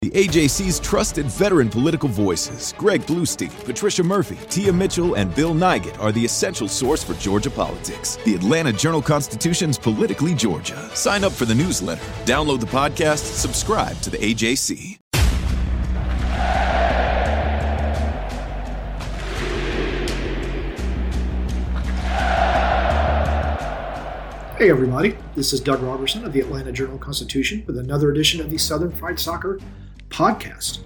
The AJC's trusted veteran political voices, Greg Bluestein, Patricia Murphy, Tia Mitchell, and Bill Nigut, are the essential source for Georgia politics. The Atlanta Journal Constitution's Politically Georgia. Sign up for the newsletter, download the podcast, subscribe to the AJC. Hey, everybody. This is Doug Roberson of the Atlanta Journal Constitution with another edition of the Southern Fried Soccer podcast.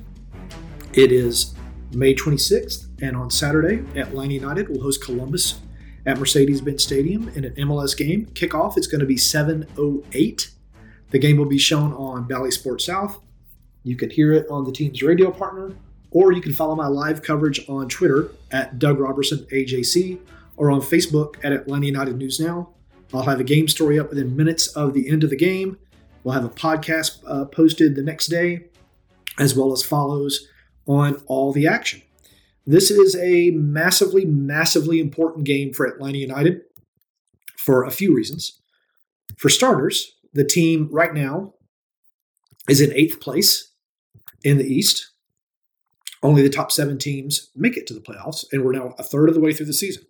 It is May 26th, and on Saturday, Atlanta United will host Columbus at Mercedes Benz Stadium in an MLS game. Kickoff is going to be 7.08. The game will be shown on Bally Sports South. You can hear it on the team's radio partner, or you can follow my live coverage on Twitter at Doug Roberson AJC or on Facebook at Atlanta United News Now. I'll have a game story up within minutes of the end of the game. We'll have a podcast uh, posted the next day, as well as follows on all the action. This is a massively, massively important game for Atlanta United for a few reasons. For starters, the team right now is in eighth place in the East. Only the top seven teams make it to the playoffs, and we're now a third of the way through the season.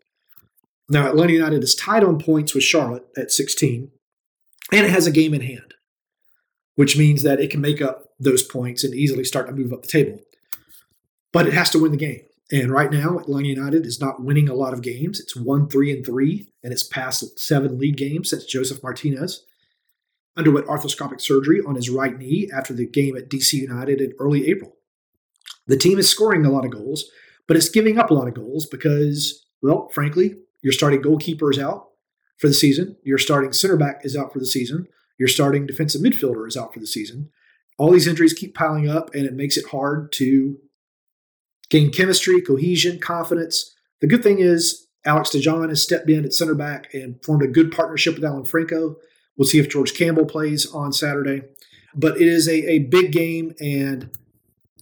Now, Atlanta United is tied on points with Charlotte at 16, and it has a game in hand, which means that it can make up those points and easily start to move up the table. But it has to win the game. And right now, Atlanta United is not winning a lot of games. It's one, three, and three, and it's passed seven league games since Josef Martinez underwent arthroscopic surgery on his right knee after the game at DC United in early April. The team is scoring a lot of goals, but it's giving up a lot of goals because, well, frankly, your starting goalkeeper is out for the season. Your starting center back is out for the season. Your starting defensive midfielder is out for the season. All these injuries keep piling up, and it makes it hard to gain chemistry, cohesion, confidence. The good thing is Alex De John has stepped in at center back and formed a good partnership with Alan Franco. We'll see if George Campbell plays on Saturday. But it is a, a big game, and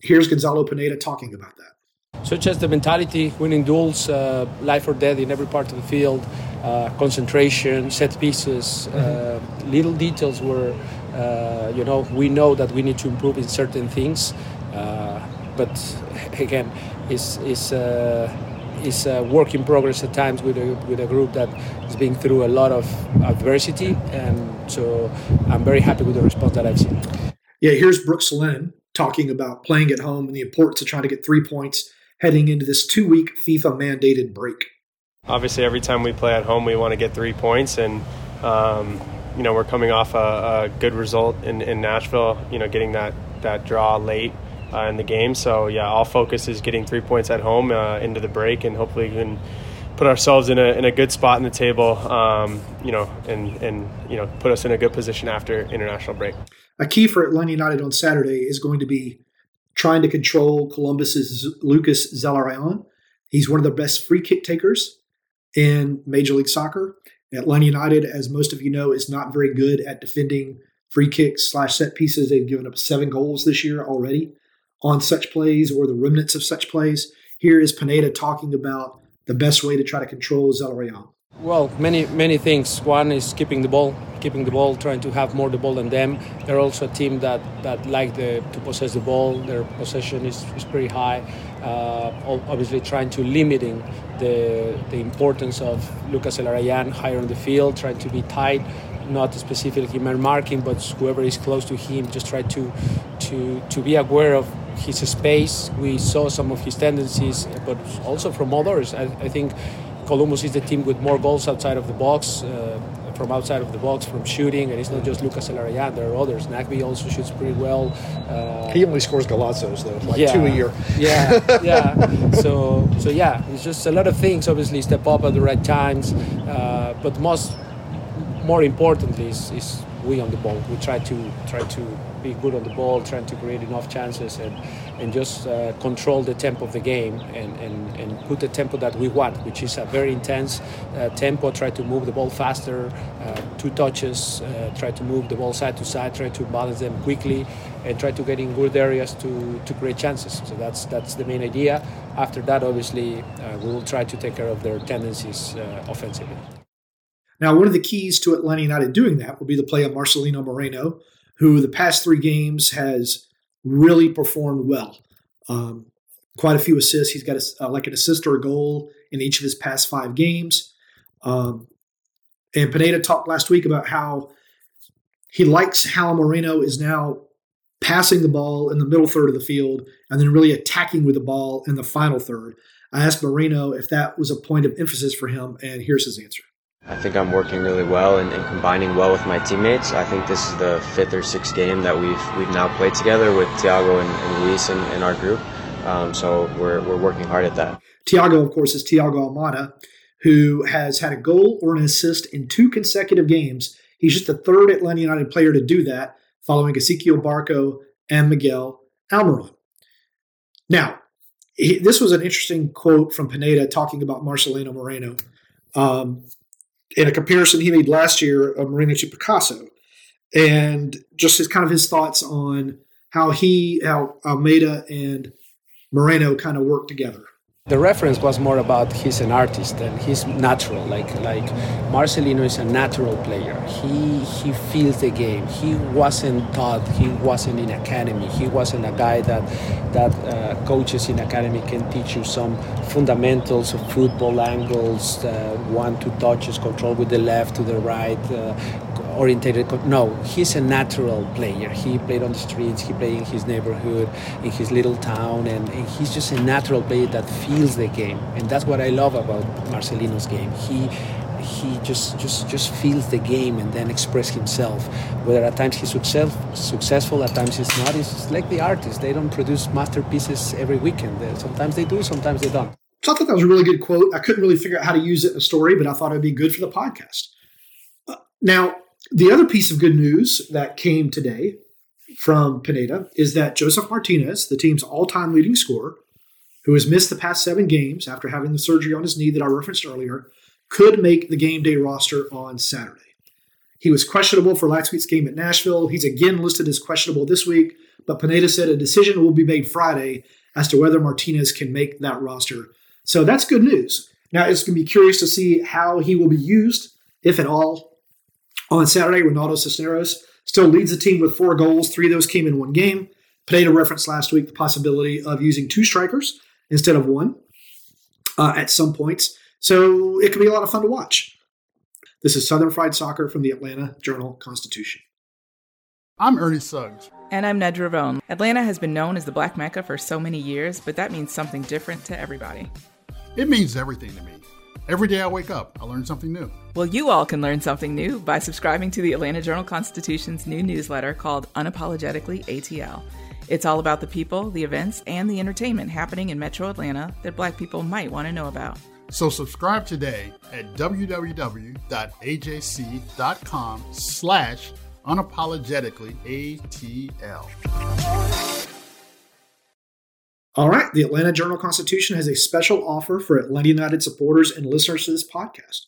here's Gonzalo Pineda talking about that. Such as the mentality, winning duels, uh, life or death in every part of the field, uh, concentration, set pieces, uh, little details where, uh, you know, we know that we need to improve in certain things. Uh, but again, it's, it's, uh, it's a work in progress at times with a, with a group that is being through a lot of adversity. And so I'm very happy with the response that I've seen. Yeah, here's Brooks Lennon talking about playing at home and the importance of trying to get three points heading into this two week FIFA mandated break. Obviously, every time we play at home, we want to get three points, and um, you know we're coming off a, a good result in, in, Nashville. You know, getting that that draw late uh, in the game. So yeah, all focus is getting three points at home uh, into the break, and hopefully we can put ourselves in a, in a good spot in the table. Um, you know, and and you know put us in a good position after international break. A key for Atlanta United on Saturday is going to be trying to control Columbus's Lucas Zelarayan. He's one of the best free kick takers in Major League Soccer. Atlanta United, as most of you know, is not very good at defending free kicks slash set pieces. They've given up seven goals this year already on such plays or the remnants of such plays. Here is Pineda talking about the best way to try to control Zelarayan. Well, many many things. One is keeping the ball, keeping the ball, trying to have more the ball than them. They're also a team that that like the, to possess the ball. Their possession is, is pretty high. Uh, obviously, trying to limiting the the importance of Lucas Zelarayan higher on the field, trying to be tight, not specifically man marking, but whoever is close to him, just try to to to be aware of his space. We saw some of his tendencies, but also from others. I, I think Columbus is the team with more goals outside of the box, uh, from outside of the box, from shooting, and it's not just Lucas Zelarayan. There are others. Nagbe also shoots pretty well. Uh, he only scores golazzos though, like yeah, two a year. yeah, yeah. So, so yeah, it's just a lot of things. Obviously, step up at the right times, uh, but most, more importantly, is, is we on the ball. We try to try to be good on the ball, trying to create enough chances and and just uh, control the tempo of the game and, and, and put the tempo that we want, which is a very intense uh, tempo. Try to move the ball faster, uh, two touches, uh, try to move the ball side to side, try to balance them quickly, and try to get in good areas to, to create chances. So that's that's the main idea. After that, obviously, uh, we will try to take care of their tendencies uh, offensively. Now, one of the keys to Atlanta United doing that will be the play of Marcelino Moreno, who the past three games has really performed well. Um, quite a few assists. He's got a, uh, like an assist or a goal in each of his past five games. Um, and Pineda talked last week about how he likes how Moreno is now passing the ball in the middle third of the field and then really attacking with the ball in the final third. I asked Moreno if that was a point of emphasis for him, and here's his answer. I think I'm working really well and, and, combining well with my teammates. I think this is the fifth or sixth game that we've we've now played together with Thiago and, and Luis in, in, our group. Um, so we're, we're working hard at that. Thiago, of course, is Thiago Almada, who has had a goal or an assist in two consecutive games. He's just the third Atlanta United player to do that, following Ezequiel Barco and Miguel Almiron. Now, he, this was an interesting quote from Pineda talking about Marcelino Moreno. Um, in a comparison he made last year of Moreno to Picasso, and just his kind of his thoughts on how he, how Almada and Moreno kind of work together. The reference was more about he's an artist and he's natural. Like like Marcelino is a natural player. He he feels the game. He wasn't taught. He wasn't in academy. He wasn't a guy that that uh, coaches in academy can teach you some fundamentals of football angles, uh, one two touches, control with the left to the right, uh, orientated. No, he's a natural player. He played on the streets, he played in his neighborhood, in his little town, and, and, he's just a natural player that feels the game. And that's what I love about Marcelino's game. He he just just just feels the game and then express himself. Whether at times he's success, successful, at times he's not. It's like the artist. They don't produce masterpieces every weekend. Sometimes they do, sometimes they don't. So I thought that was a really good quote. I couldn't really figure out how to use it in a story, but I thought it'd be good for the podcast. Uh, now, the other piece of good news that came today from Pineda is that Josef Martinez, the team's all time leading scorer, who has missed the past seven games after having the surgery on his knee that I referenced earlier, could make the game day roster on Saturday. He was questionable for last week's game at Nashville. He's again listed as questionable this week, but Pineda said a decision will be made Friday as to whether Martinez can make that roster. So that's good news. Now it's going to be curious to see how he will be used, if at all, on Saturday, Ronaldo Cisneros still leads the team with four goals. Three of those came in one game. Pineda referenced last week the possibility of using two strikers instead of one uh, at some points. So it could be a lot of fun to watch. This is Southern Fried Soccer from the Atlanta Journal Constitution. I'm Ernie Suggs. And I'm Ned Rhone. Atlanta has been known as the Black Mecca for so many years, but that means something different to everybody. It means everything to me. Every day I wake up, I learn something new. Well, you all can learn something new by subscribing to the Atlanta Journal Constitution's new newsletter called Unapologetically ATL. It's all about the people, the events, and the entertainment happening in Metro Atlanta that Black people might want to know about. So subscribe today at www.ajc.com slash unapologetically ATL. All right, the Atlanta Journal Constitution has a special offer for Atlanta United supporters and listeners to this podcast.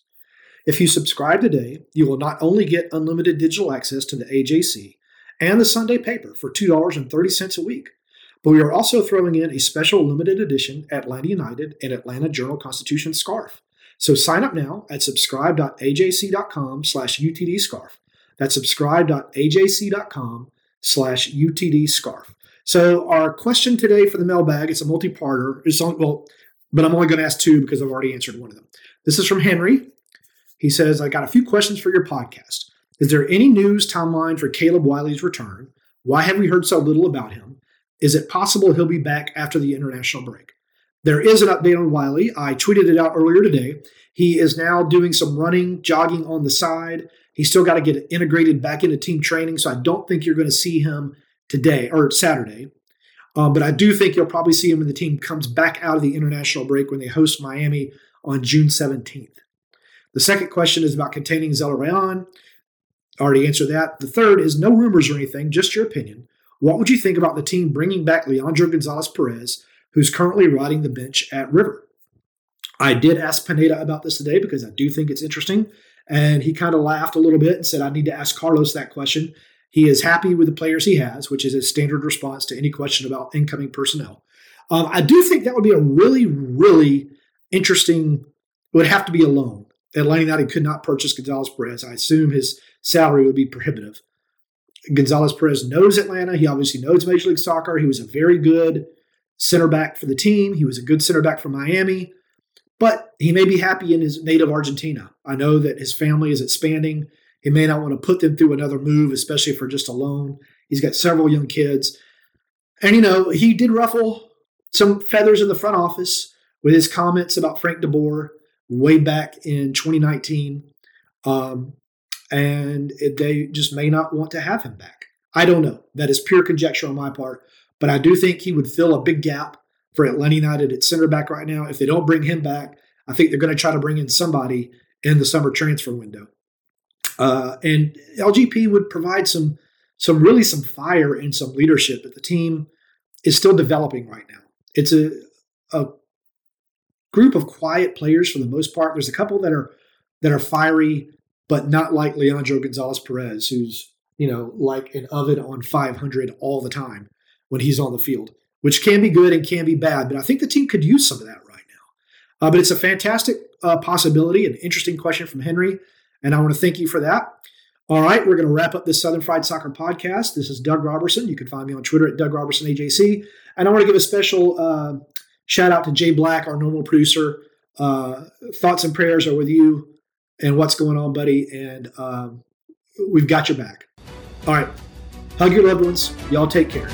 If you subscribe today, you will not only get unlimited digital access to the AJC and the Sunday paper for $2.30 a week, but we are also throwing in a special limited edition Atlanta United and Atlanta Journal Constitution scarf. So sign up now at subscribe.ajc.com slash UTD scarf. That's subscribe.ajc.com slash UTD scarf. So our question today for the mailbag, it's a multi-parter. It's on, well, but I'm only going to ask two because I've already answered one of them. This is from Henry. He says, I got a few questions for your podcast. Is there any news timeline for Caleb Wiley's return? Why have we heard so little about him? Is it possible he'll be back after the international break? There is an update on Wiley. I tweeted it out earlier today. He is now doing some running, jogging on the side. He's still got to get integrated back into team training, so I don't think you're going to see him today or Saturday. Um, but I do think you'll probably see him when the team comes back out of the international break when they host Miami on June 17th. The second question is about containing Zelarayán. Already answered that. The third is no rumors or anything, just your opinion. What would you think about the team bringing back Leandro Gonzalez Pirez, who's currently riding the bench at River? I did ask Pineda about this today because I do think it's interesting. And he kind of laughed a little bit and said, I need to ask Carlos that question. He is happy with the players he has, which is his standard response to any question about incoming personnel. Um, I do think that would be a really, really interesting, it would have to be a loan. Atlanta United could not purchase Gonzalez Pirez. I assume his salary would be prohibitive. Gonzalez Pirez knows Atlanta. He obviously knows Major League Soccer. He was a very good center back for the team. He was a good center back for Miami, but he may be happy in his native Argentina. I know that his family is expanding. He may not want to put them through another move, especially for just a loan. He's got several young kids. And, you know, he did ruffle some feathers in the front office with his comments about Frank DeBoer way back in 2019. Um, and they just may not want to have him back. I don't know. That is pure conjecture on my part. But I do think he would fill a big gap for Atlanta United at center back right now. If they don't bring him back, I think they're going to try to bring in somebody in the summer transfer window. Uh, and LGP would provide some, some really some fire and some leadership. But the team is still developing right now. It's a, a group of quiet players for the most part. There's a couple that are that are fiery, but not like Leandro Gonzalez Pirez, who's you know like an oven on 500 all the time when he's on the field, which can be good and can be bad. But I think the team could use some of that right now. Uh, but it's a fantastic uh, possibility, an interesting question from Henry, and I want to thank you for that. All right, we're going to wrap up this Southern Fried Soccer podcast. This is Doug Roberson. You can find me on Twitter at Doug Roberson AJC. And I want to give a special uh, shout out to Jay Black, our normal producer. Uh, thoughts and prayers are with you and what's going on, buddy. And um, we've got your back. All right. Hug your loved ones. Y'all take care.